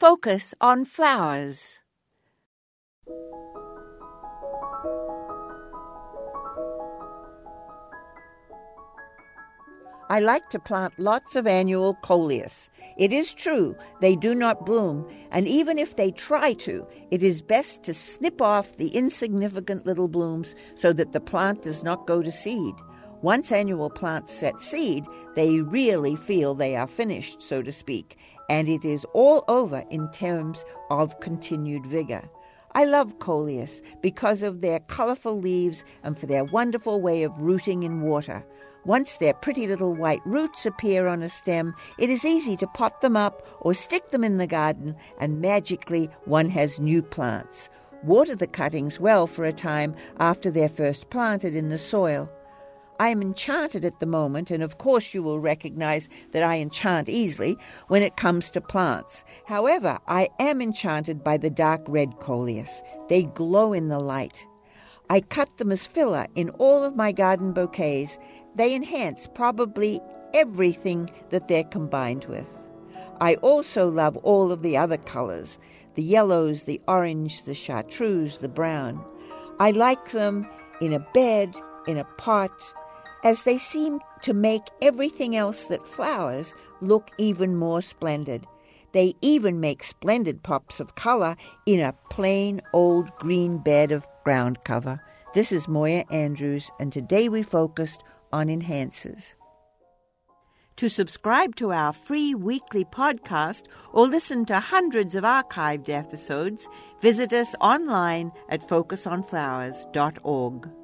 Focus on flowers. I like to plant lots of annual coleus. It is true they do not bloom, and even if they try to, it is best to snip off the insignificant little blooms so that the plant does not go to seed. Once annual plants set seed, they really feel they are finished, so to speak, and it is all over in terms of continued vigor. I love coleus because of their colorful leaves and for their wonderful way of rooting in water. Once their pretty little white roots appear on a stem, it is easy to pot them up or stick them in the garden, and magically one has new plants. Water the cuttings well for a time after they're first planted in the soil. I am enchanted at the moment, and of course you will recognize that I enchant easily when it comes to plants. However, I am enchanted by the dark red coleus. They glow in the light. I cut them as filler in all of my garden bouquets. They enhance probably everything that they're combined with. I also love all of the other colors the yellows, the orange, the chartreuse, the brown. I like them in a bed, in a pot, as they seem to make everything else that flowers look even more splendid. They even make splendid pops of color in a plain old green bed of ground cover. This is Moya Andrews, and today we focused on enhancers. To subscribe to our free weekly podcast or listen to hundreds of archived episodes, visit us online at focusonflowers.org.